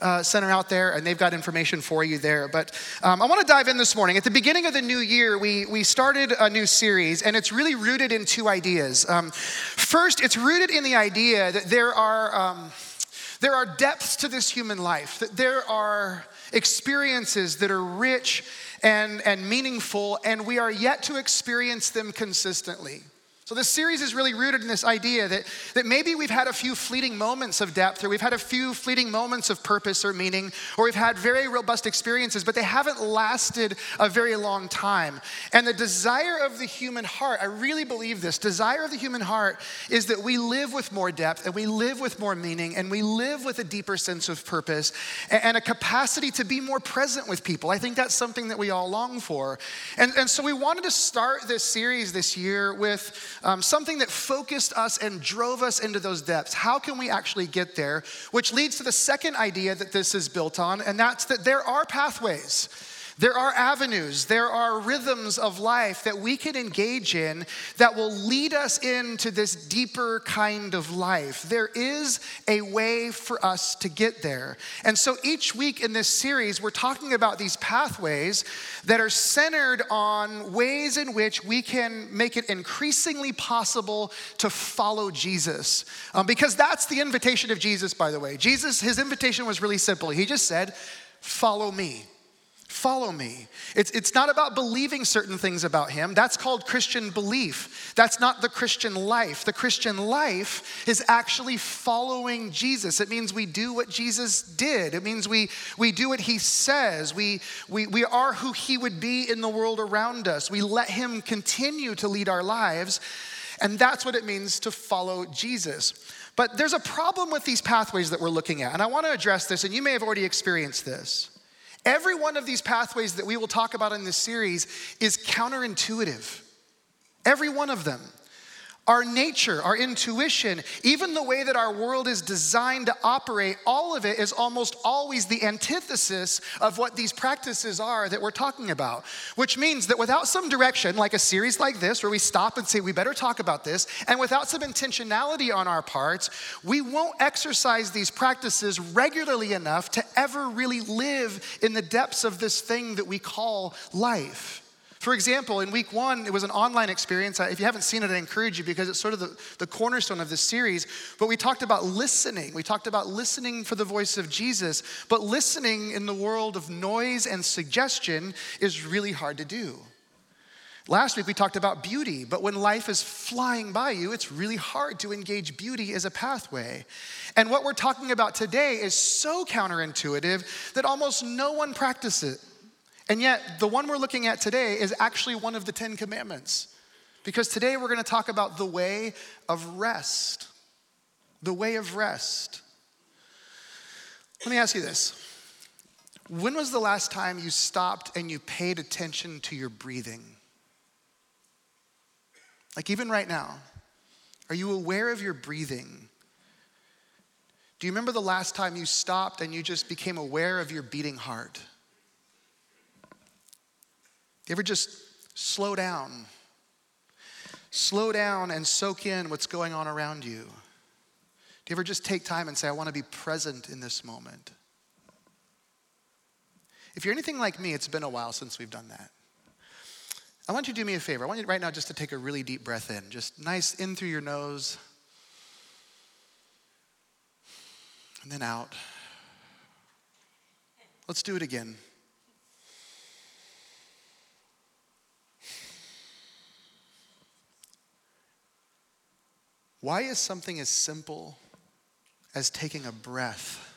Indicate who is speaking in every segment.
Speaker 1: uh, Center out there, and they've got information for you there. But um, I want to dive in this morning. At the beginning of the new year, we, we started a new series, and it's really rooted in two ideas. Um, first, it's rooted in the idea that there are, um, there are depths to this human life, that there are experiences that are rich and, and meaningful, and we are yet to experience them consistently. So, this series is really rooted in this idea that, that maybe we've had a few fleeting moments of depth, or we've had a few fleeting moments of purpose or meaning, or we've had very robust experiences, but they haven't lasted a very long time. And the desire of the human heart, I really believe this desire of the human heart is that we live with more depth, and we live with more meaning, and we live with a deeper sense of purpose, and, and a capacity to be more present with people. I think that's something that we all long for. And, and so, we wanted to start this series this year with um, something that focused us and drove us into those depths. How can we actually get there? Which leads to the second idea that this is built on, and that's that there are pathways. There are avenues, there are rhythms of life that we can engage in that will lead us into this deeper kind of life. There is a way for us to get there. And so each week in this series, we're talking about these pathways that are centered on ways in which we can make it increasingly possible to follow Jesus. Um, because that's the invitation of Jesus, by the way. Jesus, his invitation was really simple. He just said, Follow me. Follow me. It's, it's not about believing certain things about him. That's called Christian belief. That's not the Christian life. The Christian life is actually following Jesus. It means we do what Jesus did, it means we, we do what he says. We, we, we are who he would be in the world around us. We let him continue to lead our lives. And that's what it means to follow Jesus. But there's a problem with these pathways that we're looking at. And I want to address this, and you may have already experienced this. Every one of these pathways that we will talk about in this series is counterintuitive. Every one of them. Our nature, our intuition, even the way that our world is designed to operate, all of it is almost always the antithesis of what these practices are that we're talking about. Which means that without some direction, like a series like this, where we stop and say, we better talk about this, and without some intentionality on our parts, we won't exercise these practices regularly enough to ever really live in the depths of this thing that we call life. For example, in week one, it was an online experience. If you haven't seen it, I encourage you because it's sort of the, the cornerstone of this series. But we talked about listening. We talked about listening for the voice of Jesus. But listening in the world of noise and suggestion is really hard to do. Last week we talked about beauty, but when life is flying by you, it's really hard to engage beauty as a pathway. And what we're talking about today is so counterintuitive that almost no one practices it. And yet, the one we're looking at today is actually one of the Ten Commandments. Because today we're going to talk about the way of rest. The way of rest. Let me ask you this When was the last time you stopped and you paid attention to your breathing? Like, even right now, are you aware of your breathing? Do you remember the last time you stopped and you just became aware of your beating heart? You ever just slow down? Slow down and soak in what's going on around you. Do you ever just take time and say, I want to be present in this moment? If you're anything like me, it's been a while since we've done that. I want you to do me a favor. I want you right now just to take a really deep breath in, just nice in through your nose, and then out. Let's do it again. Why is something as simple as taking a breath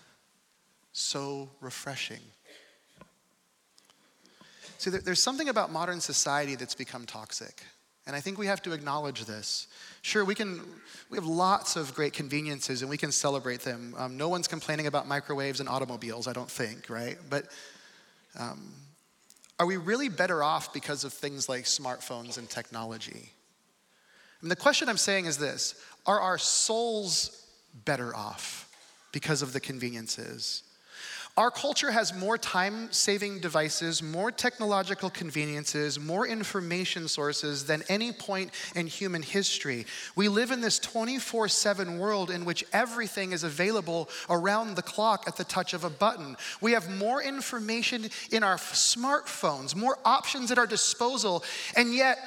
Speaker 1: so refreshing? See, there's something about modern society that's become toxic. And I think we have to acknowledge this. Sure, we can. We have lots of great conveniences, and we can celebrate them. Um, no one's complaining about microwaves and automobiles, I don't think, right? But um, are we really better off because of things like smartphones and technology? And the question I'm saying is this Are our souls better off because of the conveniences? Our culture has more time saving devices, more technological conveniences, more information sources than any point in human history. We live in this 24 7 world in which everything is available around the clock at the touch of a button. We have more information in our smartphones, more options at our disposal, and yet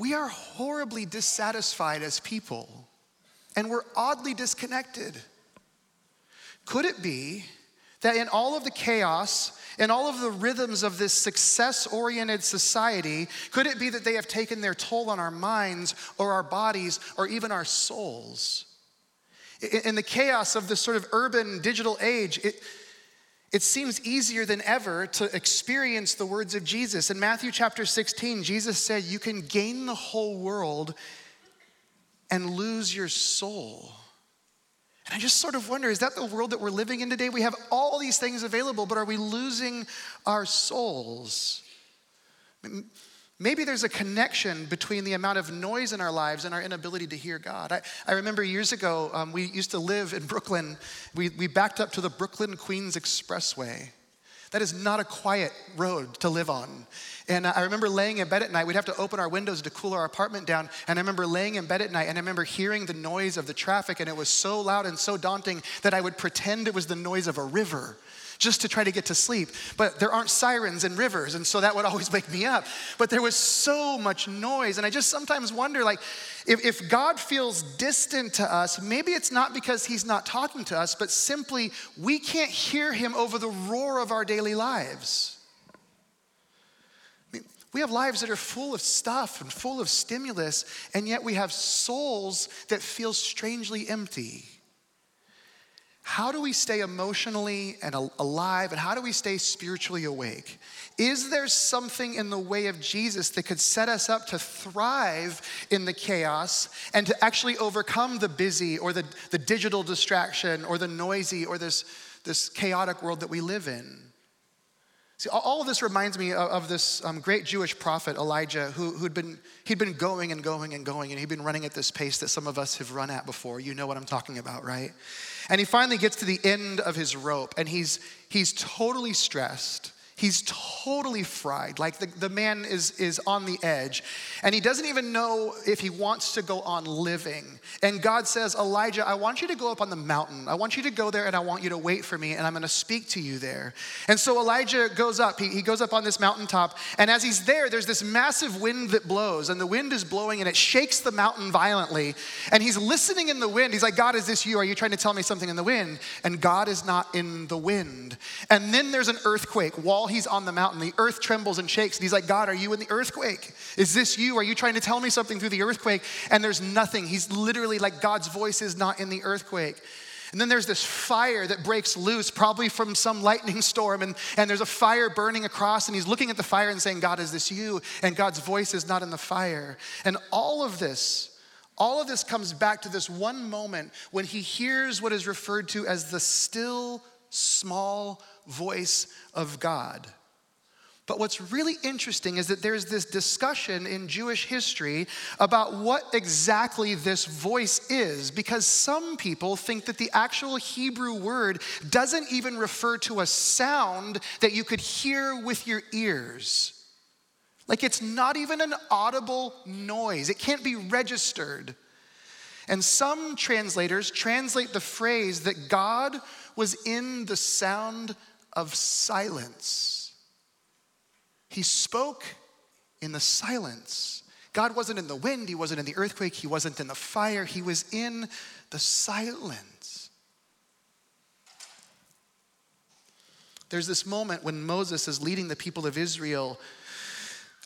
Speaker 1: we are horribly dissatisfied as people, and we're oddly disconnected. Could it be? That in all of the chaos, in all of the rhythms of this success oriented society, could it be that they have taken their toll on our minds or our bodies or even our souls? In the chaos of this sort of urban digital age, it, it seems easier than ever to experience the words of Jesus. In Matthew chapter 16, Jesus said, You can gain the whole world and lose your soul. And I just sort of wonder is that the world that we're living in today? We have all these things available, but are we losing our souls? Maybe there's a connection between the amount of noise in our lives and our inability to hear God. I, I remember years ago, um, we used to live in Brooklyn. We, we backed up to the Brooklyn Queens Expressway. That is not a quiet road to live on. And I remember laying in bed at night, we'd have to open our windows to cool our apartment down. And I remember laying in bed at night and I remember hearing the noise of the traffic, and it was so loud and so daunting that I would pretend it was the noise of a river just to try to get to sleep. But there aren't sirens in rivers, and so that would always wake me up. But there was so much noise, and I just sometimes wonder like, if, if God feels distant to us, maybe it's not because He's not talking to us, but simply we can't hear Him over the roar of our daily lives. We have lives that are full of stuff and full of stimulus, and yet we have souls that feel strangely empty. How do we stay emotionally and alive, and how do we stay spiritually awake? Is there something in the way of Jesus that could set us up to thrive in the chaos and to actually overcome the busy or the, the digital distraction or the noisy or this, this chaotic world that we live in? See, all of this reminds me of, this um, great Jewish prophet Elijah, who, who'd been he'd been going and going and going, and he'd been running at this pace that some of us have run at before. You know what I'm talking about, right? And he finally gets to the end of his rope, and he's he's totally stressed. He's totally fried. Like the, the man is, is on the edge. And he doesn't even know if he wants to go on living. And God says, Elijah, I want you to go up on the mountain. I want you to go there and I want you to wait for me and I'm going to speak to you there. And so Elijah goes up. He, he goes up on this mountaintop. And as he's there, there's this massive wind that blows. And the wind is blowing and it shakes the mountain violently. And he's listening in the wind. He's like, God, is this you? Are you trying to tell me something in the wind? And God is not in the wind. And then there's an earthquake. While he's on the mountain, the earth trembles and shakes. And he's like, God, are you in the earthquake? Is this you? Are you trying to tell me something through the earthquake? And there's nothing. He's literally like, God's voice is not in the earthquake. And then there's this fire that breaks loose, probably from some lightning storm. And, and there's a fire burning across, and he's looking at the fire and saying, God, is this you? And God's voice is not in the fire. And all of this, all of this comes back to this one moment when he hears what is referred to as the still small voice of God. But what's really interesting is that there's this discussion in Jewish history about what exactly this voice is, because some people think that the actual Hebrew word doesn't even refer to a sound that you could hear with your ears. Like it's not even an audible noise, it can't be registered. And some translators translate the phrase that God was in the sound of silence. He spoke in the silence. God wasn't in the wind, He wasn't in the earthquake, He wasn't in the fire, He was in the silence. There's this moment when Moses is leading the people of Israel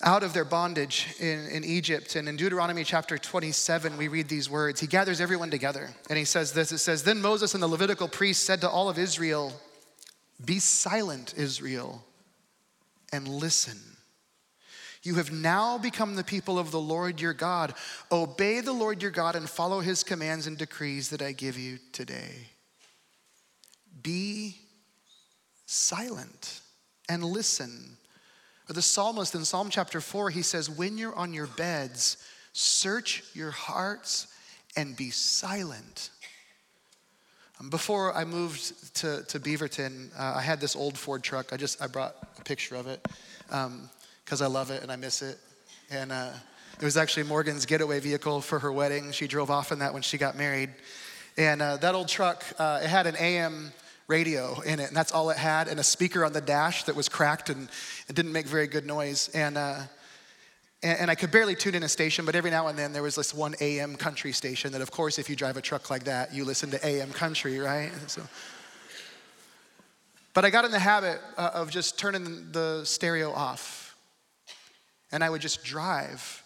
Speaker 1: out of their bondage in, in Egypt. And in Deuteronomy chapter 27, we read these words. He gathers everyone together and he says this It says, Then Moses and the Levitical priests said to all of Israel, Be silent, Israel, and listen. You have now become the people of the Lord your God. Obey the Lord your God and follow his commands and decrees that I give you today. Be silent and listen the psalmist in Psalm chapter 4, he says, When you're on your beds, search your hearts and be silent. Before I moved to, to Beaverton, uh, I had this old Ford truck. I just I brought a picture of it because um, I love it and I miss it. And uh, it was actually Morgan's getaway vehicle for her wedding. She drove off in that when she got married. And uh, that old truck, uh, it had an AM radio in it, and that's all it had, and a speaker on the dash that was cracked and it didn't make very good noise. And, uh, and, and I could barely tune in a station, but every now and then there was this one AM country station that, of course, if you drive a truck like that, you listen to AM country, right? So, but I got in the habit uh, of just turning the stereo off, and I would just drive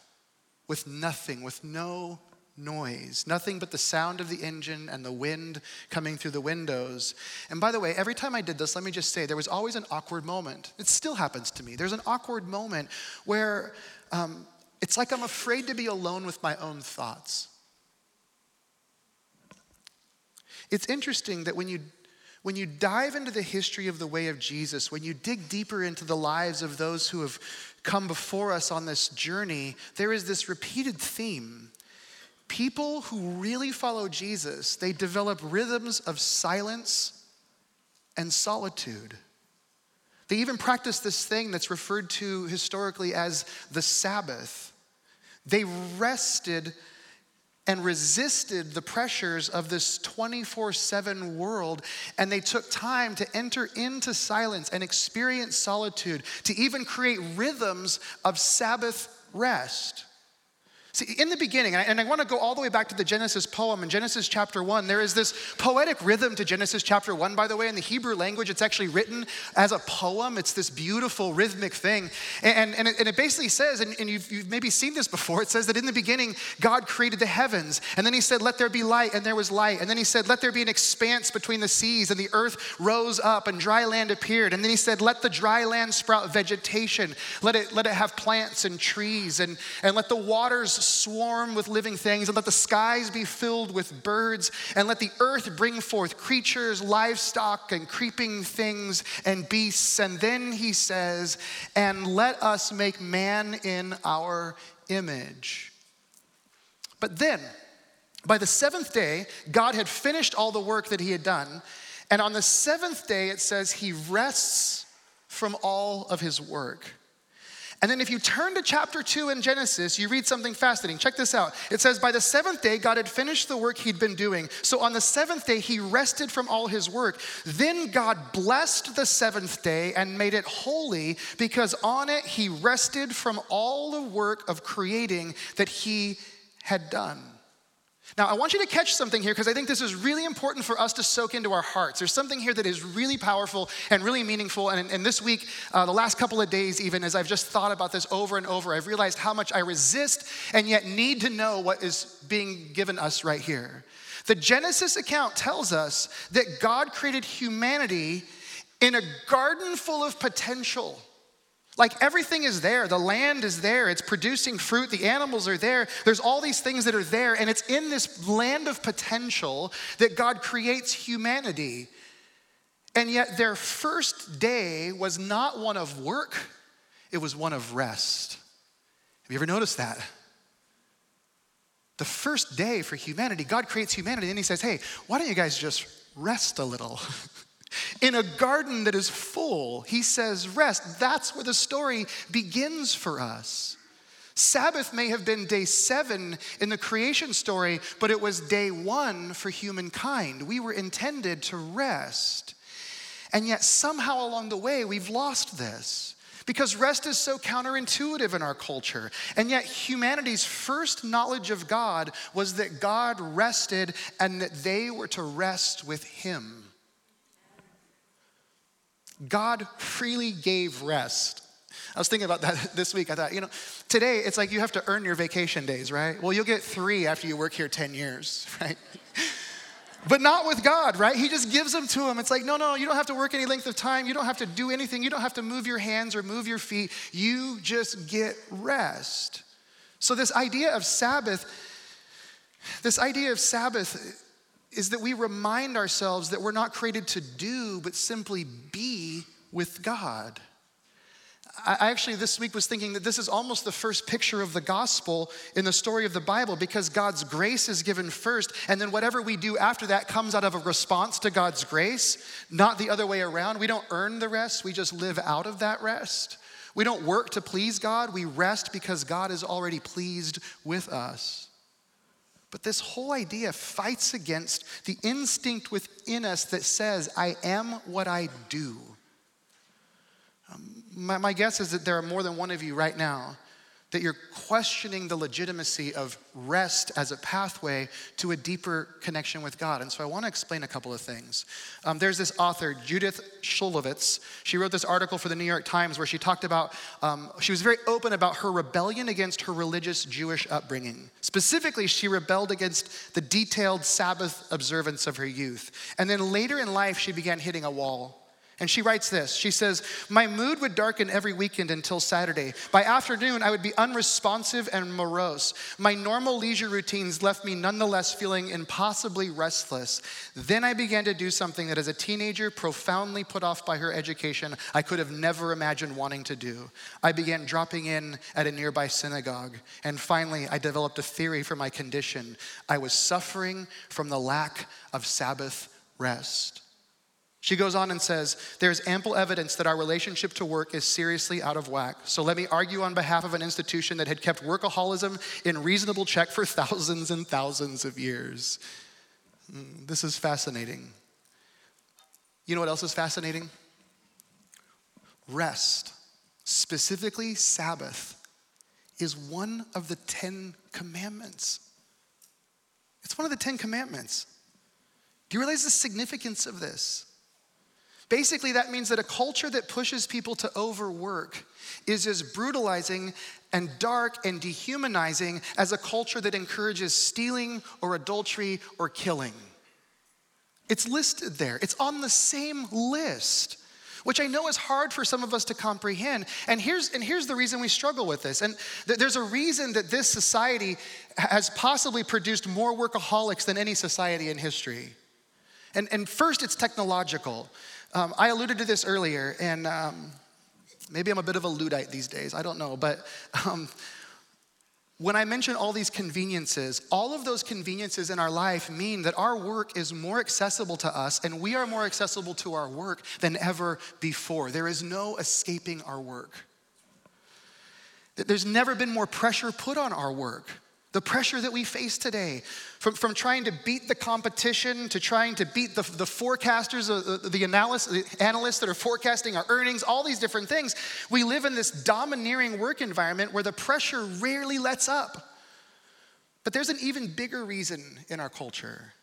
Speaker 1: with nothing, with no noise, nothing but the sound of the engine and the wind coming through the windows. And by the way, every time I did this, let me just say, there was always an awkward moment. It still happens to me. There's an awkward moment where um, it's like I'm afraid to be alone with my own thoughts. It's interesting that when you when you dive into the history of the way of Jesus, when you dig deeper into the lives of those who have come before us on this journey, there is this repeated theme. People who really follow Jesus, they develop rhythms of silence and solitude. They even practice this thing that's referred to historically as the Sabbath. They rested and resisted the pressures of this 24 7 world, and they took time to enter into silence and experience solitude, to even create rhythms of Sabbath rest. See, in the beginning, and I, want to go all the way back to the Genesis poem in Genesis chapter 1, there is this poetic rhythm to Genesis chapter 1, by the way. In the Hebrew language, it's actually written as a poem. It's this beautiful rhythmic thing. And, and, it, and it basically says, and, and you've, you've maybe seen this before, it says that in the beginning, God created the heavens. And then he said, Let there be light, and there was light. And then he said, Let there be an expanse between the seas. And the earth rose up, and dry land appeared. And then he said, Let the dry land sprout vegetation. Let it, let it have plants and trees, and, and let the waters swarm with living things, and let the skies be filled with birds, and let the earth bring forth creatures, livestock, and creeping things and beasts. And then he says, And let us make man in our image. But then, by the seventh day, God had finished all the work that he had done. And on the seventh day, it says he rests from all of his work. And then if you turn to chapter 2 in Genesis, you read something fascinating. Check this out. It says, By the seventh day, God had finished the work he'd been doing. So on the seventh day, he rested from all his work. Then God blessed the seventh day and made it holy because on it he rested from all the work of creating that he had done. Now, I want you to catch something here because I think this is really important for us to soak into our hearts. There's something here that is really powerful and really meaningful. And, and this week, uh, the last couple of days, even as I've just thought about this over and over, I've realized how much I resist and yet need to know what is being given us right here. The Genesis account tells us that God created humanity in a garden full of potential. Like everything is there. The land is there. It's producing fruit. The animals are there. There's all these things that are there. And it's in this land of potential that God creates humanity. And yet their first day was not one of work, it was one of rest. Have you ever noticed that? The first day for humanity, God creates humanity and He says, hey, why don't you guys just rest a little? In a garden that is full, he says, rest. That's where the story begins for us. Sabbath may have been day seven in the creation story, but it was day one for humankind. We were intended to rest. And yet, somehow along the way, we've lost this because rest is so counterintuitive in our culture. And yet, humanity's first knowledge of God was that God rested and that they were to rest with Him. God freely gave rest. I was thinking about that this week. I thought, you know, today it's like you have to earn your vacation days, right? Well, you'll get three after you work here 10 years, right? but not with God, right? He just gives them to him. It's like, no, no, you don't have to work any length of time. You don't have to do anything. You don't have to move your hands or move your feet. You just get rest. So, this idea of Sabbath, this idea of Sabbath is that we remind ourselves that we're not created to do, but simply be with God. I actually this week was thinking that this is almost the first picture of the gospel in the story of the Bible because God's grace is given first, and then whatever we do after that comes out of a response to God's grace, not the other way around. We don't earn the rest, we just live out of that rest. We don't work to please God, we rest because God is already pleased with us. But this whole idea fights against the instinct within us that says, I am what I do. Um, my, my guess is that there are more than one of you right now that you're questioning the legitimacy of rest as a pathway to a deeper connection with God. And so I want to explain a couple of things. Um, there's this author, Judith Shulevitz. She wrote this article for the New York Times where she talked about, um, she was very open about her rebellion against her religious Jewish upbringing. Specifically, she rebelled against the detailed Sabbath observance of her youth. And then later in life, she began hitting a wall. And she writes this She says, My mood would darken every weekend until Saturday. By afternoon, I would be unresponsive and morose. My normal leisure routines left me nonetheless feeling impossibly restless. Then I began to do something that, as a teenager, profoundly put off by her education, I could have never imagined wanting to do. I began dropping in at a nearby synagogue. And finally, I developed a theory for my condition. I was suffering from the lack of Sabbath rest. She goes on and says, There's ample evidence that our relationship to work is seriously out of whack. So let me argue on behalf of an institution that had kept workaholism in reasonable check for thousands and thousands of years. Mm, this is fascinating. You know what else is fascinating? Rest, specifically Sabbath, is one of the Ten Commandments. It's one of the Ten Commandments. Do you realize the significance of this? Basically, that means that a culture that pushes people to overwork is as brutalizing and dark and dehumanizing as a culture that encourages stealing or adultery or killing. It's listed there, it's on the same list. Which I know is hard for some of us to comprehend. And here's, and here's the reason we struggle with this. And th- there's a reason that this society has possibly produced more workaholics than any society in history. And, and first, it's technological. Um, I alluded to this earlier, and um, maybe I'm a bit of a Luddite these days, I don't know, but um, when I mention all these conveniences, all of those conveniences in our life mean that our work is more accessible to us and we are more accessible to our work than ever before. There is no escaping our work. There's never been more pressure put on our work. The pressure that we face today, from, from trying to beat the competition to trying to beat the, the forecasters, uh, the, the, analysts, the analysts that are forecasting our earnings, all these different things, we live in this domineering work environment where the pressure rarely lets up. But there's an even bigger reason in our culture.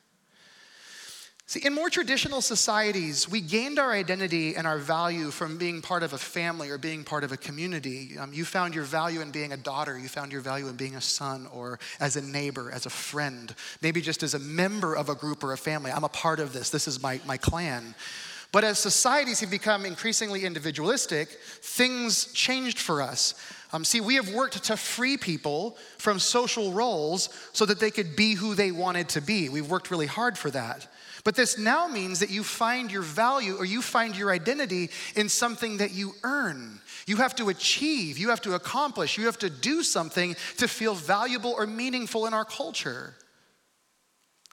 Speaker 1: See, in more traditional societies, we gained our identity and our value from being part of a family or being part of a community. Um, you found your value in being a daughter, you found your value in being a son or as a neighbor, as a friend, maybe just as a member of a group or a family. I'm a part of this, this is my, my clan. But as societies have become increasingly individualistic, things changed for us. Um, see, we have worked to free people from social roles so that they could be who they wanted to be. We've worked really hard for that. But this now means that you find your value or you find your identity in something that you earn. You have to achieve, you have to accomplish, you have to do something to feel valuable or meaningful in our culture.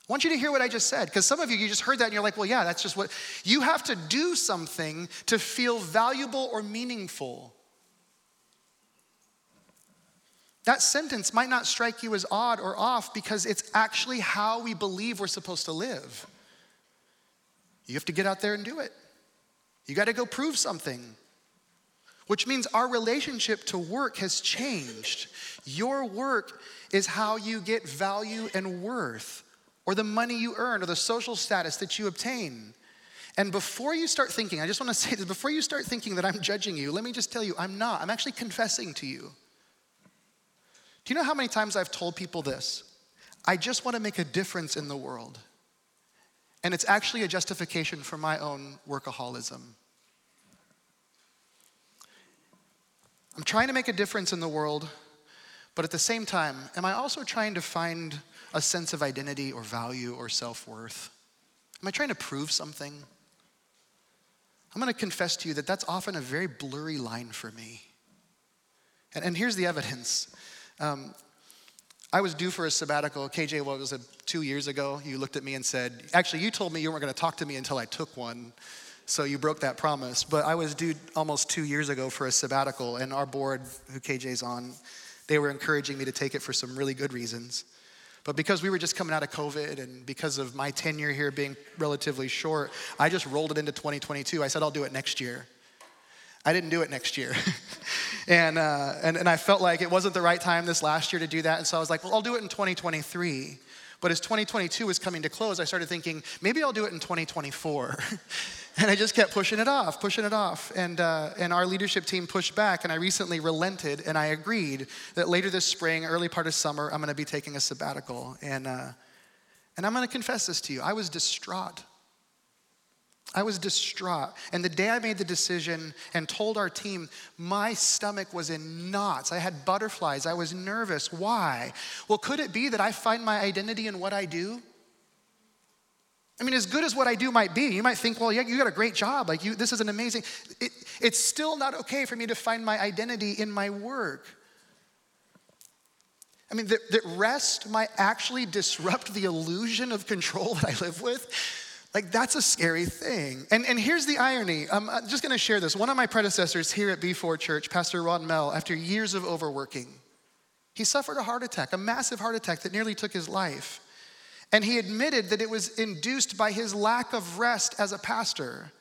Speaker 1: I want you to hear what I just said, because some of you, you just heard that and you're like, well, yeah, that's just what. You have to do something to feel valuable or meaningful. That sentence might not strike you as odd or off because it's actually how we believe we're supposed to live. You have to get out there and do it. You got to go prove something. Which means our relationship to work has changed. Your work is how you get value and worth, or the money you earn, or the social status that you obtain. And before you start thinking, I just want to say this before you start thinking that I'm judging you, let me just tell you, I'm not. I'm actually confessing to you. Do you know how many times I've told people this? I just want to make a difference in the world. And it's actually a justification for my own workaholism. I'm trying to make a difference in the world, but at the same time, am I also trying to find a sense of identity or value or self worth? Am I trying to prove something? I'm going to confess to you that that's often a very blurry line for me. And, and here's the evidence. Um, I was due for a sabbatical. KJ, what was it, two years ago? You looked at me and said, Actually, you told me you weren't going to talk to me until I took one. So you broke that promise. But I was due almost two years ago for a sabbatical, and our board, who KJ's on, they were encouraging me to take it for some really good reasons. But because we were just coming out of COVID and because of my tenure here being relatively short, I just rolled it into 2022. I said, I'll do it next year. I didn't do it next year. and, uh, and, and I felt like it wasn't the right time this last year to do that. And so I was like, well, I'll do it in 2023. But as 2022 was coming to close, I started thinking, maybe I'll do it in 2024. and I just kept pushing it off, pushing it off. And, uh, and our leadership team pushed back, and I recently relented and I agreed that later this spring, early part of summer, I'm gonna be taking a sabbatical. And, uh, and I'm gonna confess this to you I was distraught. I was distraught. And the day I made the decision and told our team, my stomach was in knots. I had butterflies. I was nervous. Why? Well, could it be that I find my identity in what I do? I mean, as good as what I do might be, you might think, well, yeah, you got a great job. Like, you, this is an amazing. It, it's still not okay for me to find my identity in my work. I mean, that, that rest might actually disrupt the illusion of control that I live with. Like, that's a scary thing. And, and here's the irony. Um, I'm just going to share this. One of my predecessors here at B4 Church, Pastor Ron Mehl, after years of overworking, he suffered a heart attack, a massive heart attack that nearly took his life. And he admitted that it was induced by his lack of rest as a pastor.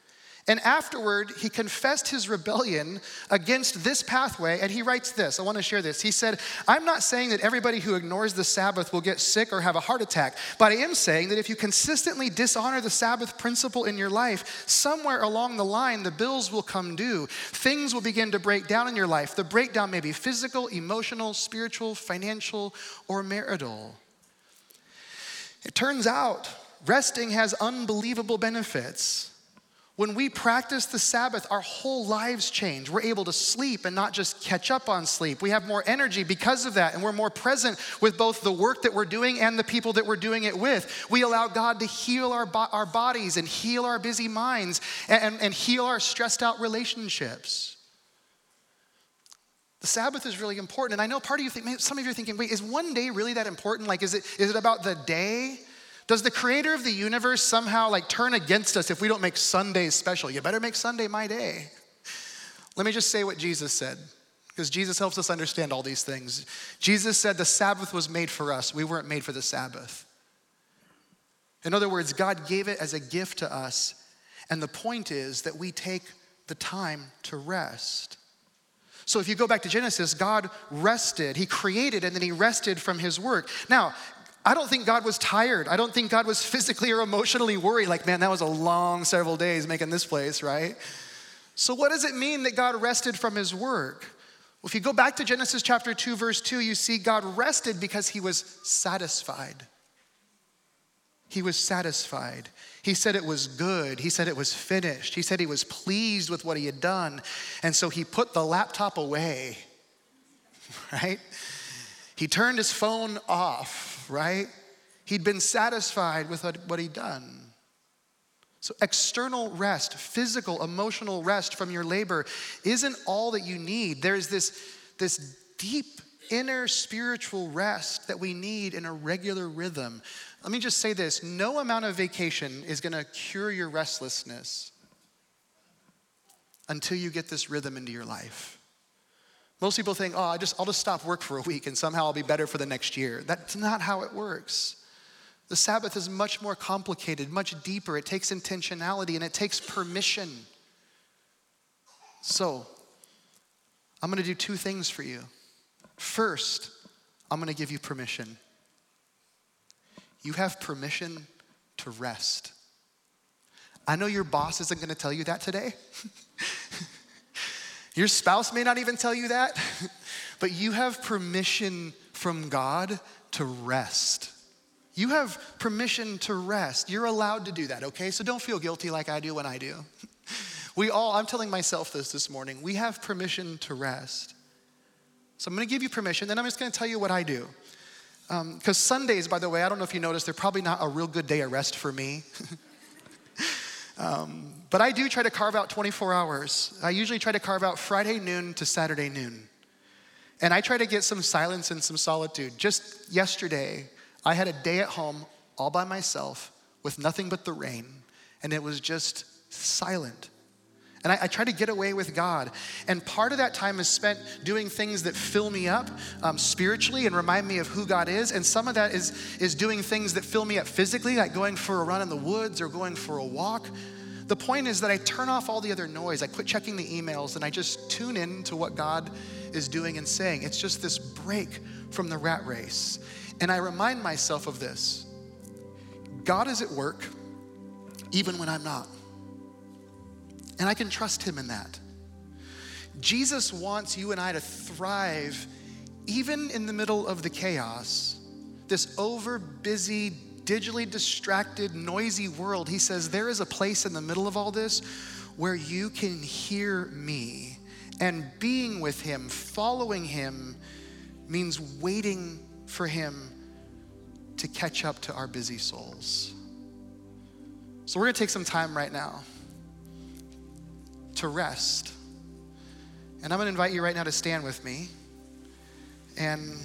Speaker 1: And afterward, he confessed his rebellion against this pathway, and he writes this. I want to share this. He said, I'm not saying that everybody who ignores the Sabbath will get sick or have a heart attack, but I am saying that if you consistently dishonor the Sabbath principle in your life, somewhere along the line, the bills will come due. Things will begin to break down in your life. The breakdown may be physical, emotional, spiritual, financial, or marital. It turns out resting has unbelievable benefits. When we practice the Sabbath, our whole lives change. We're able to sleep and not just catch up on sleep. We have more energy because of that, and we're more present with both the work that we're doing and the people that we're doing it with. We allow God to heal our, bo- our bodies and heal our busy minds and, and heal our stressed out relationships. The Sabbath is really important. And I know part of you think, some of you are thinking, wait, is one day really that important? Like, is it, is it about the day? Does the creator of the universe somehow like turn against us if we don't make Sundays special? You better make Sunday my day. Let me just say what Jesus said, because Jesus helps us understand all these things. Jesus said the Sabbath was made for us, we weren't made for the Sabbath. In other words, God gave it as a gift to us, and the point is that we take the time to rest. So if you go back to Genesis, God rested. He created and then he rested from his work. Now, I don't think God was tired. I don't think God was physically or emotionally worried, like, man, that was a long several days making this place, right? So, what does it mean that God rested from his work? Well, if you go back to Genesis chapter 2, verse 2, you see God rested because he was satisfied. He was satisfied. He said it was good. He said it was finished. He said he was pleased with what he had done. And so he put the laptop away, right? He turned his phone off right? He'd been satisfied with what he'd done. So, external rest, physical, emotional rest from your labor isn't all that you need. There's this, this deep inner spiritual rest that we need in a regular rhythm. Let me just say this no amount of vacation is going to cure your restlessness until you get this rhythm into your life. Most people think, oh, I just, I'll just stop work for a week and somehow I'll be better for the next year. That's not how it works. The Sabbath is much more complicated, much deeper. It takes intentionality and it takes permission. So, I'm gonna do two things for you. First, I'm gonna give you permission. You have permission to rest. I know your boss isn't gonna tell you that today. Your spouse may not even tell you that, but you have permission from God to rest. You have permission to rest. You're allowed to do that, okay? So don't feel guilty like I do when I do. We all, I'm telling myself this this morning, we have permission to rest. So I'm gonna give you permission, then I'm just gonna tell you what I do. Because um, Sundays, by the way, I don't know if you noticed, they're probably not a real good day of rest for me. Um, but I do try to carve out 24 hours. I usually try to carve out Friday noon to Saturday noon. And I try to get some silence and some solitude. Just yesterday, I had a day at home all by myself with nothing but the rain, and it was just silent. And I, I, try to get away with God. And part of that time is spent doing things that fill me up um, spiritually and remind me of who God is. And some of that is, is doing things that fill me up physically, like going for a run in the woods or going for a walk. The point is that I turn off all the other noise. I quit checking the emails and I just tune in to what God is doing and saying. It's just this break from the rat race. And I remind myself of this God is at work even when I'm not. And I can trust him in that. Jesus wants you and I to thrive even in the middle of the chaos, this over busy, digitally distracted, noisy world. He says, There is a place in the middle of all this where you can hear me. And being with him, following him, means waiting for him to catch up to our busy souls. So we're gonna take some time right now to rest. And I'm going to invite you right now to stand with me. And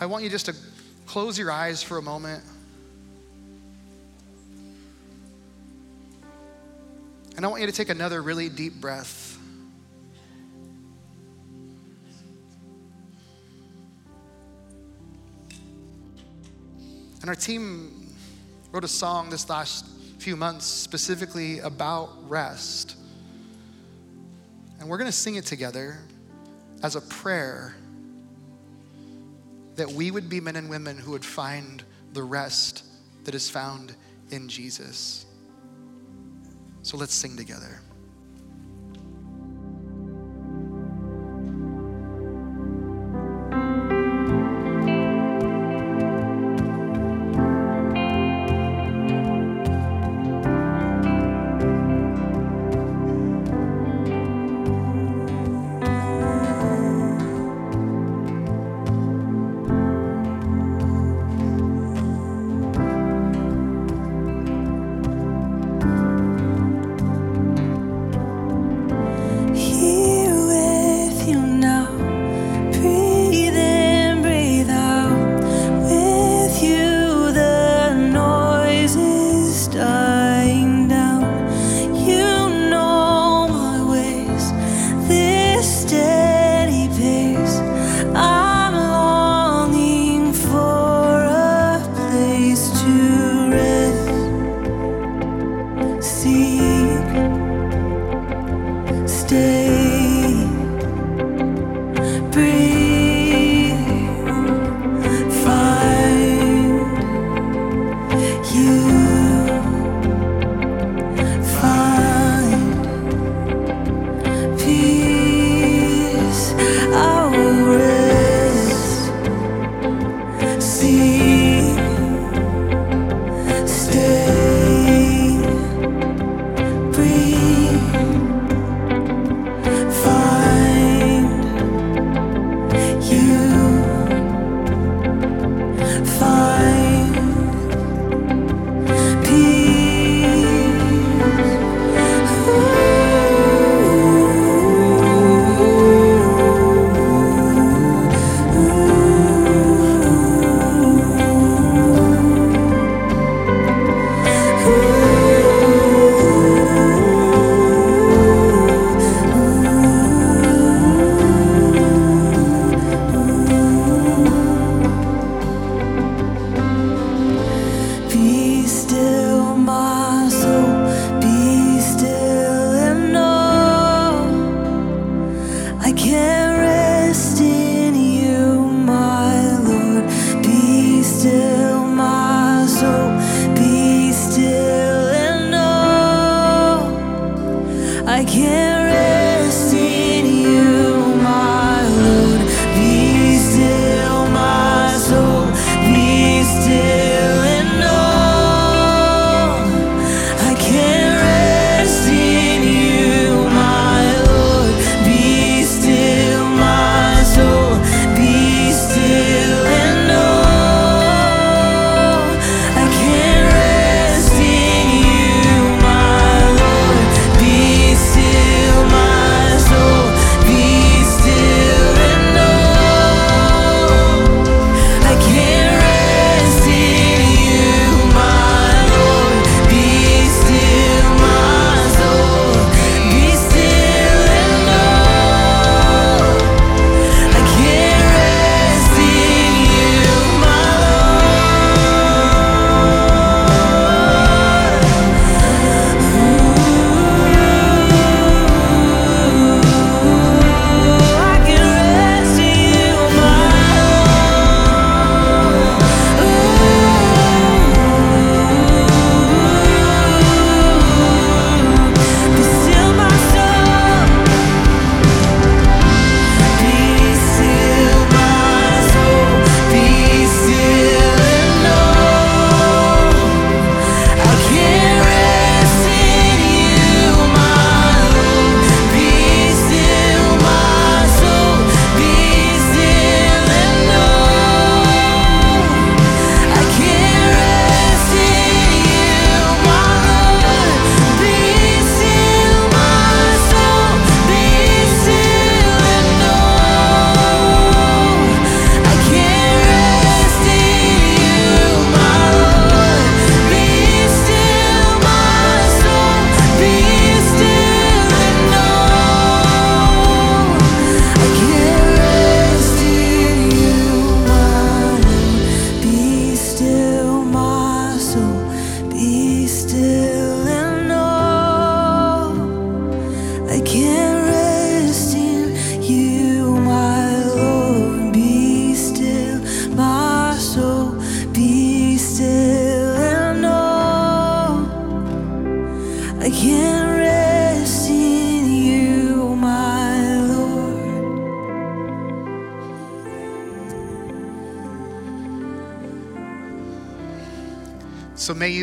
Speaker 1: I want you just to close your eyes for a moment. And I want you to take another really deep breath. And our team wrote a song this last few months specifically about rest. And we're going to sing it together as a prayer that we would be men and women who would find the rest that is found in Jesus. So let's sing together.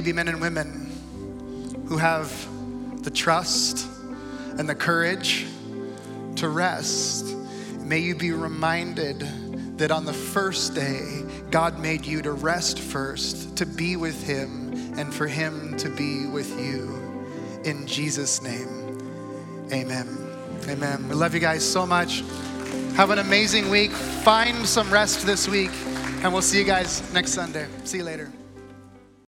Speaker 1: Be men and women who have the trust and the courage to rest. May you be reminded that on the first day, God made you to rest first, to be with Him, and for Him to be with you. In Jesus' name, amen. Amen. We love you guys so much. Have an amazing week. Find some rest this week, and we'll see you guys next Sunday. See you later.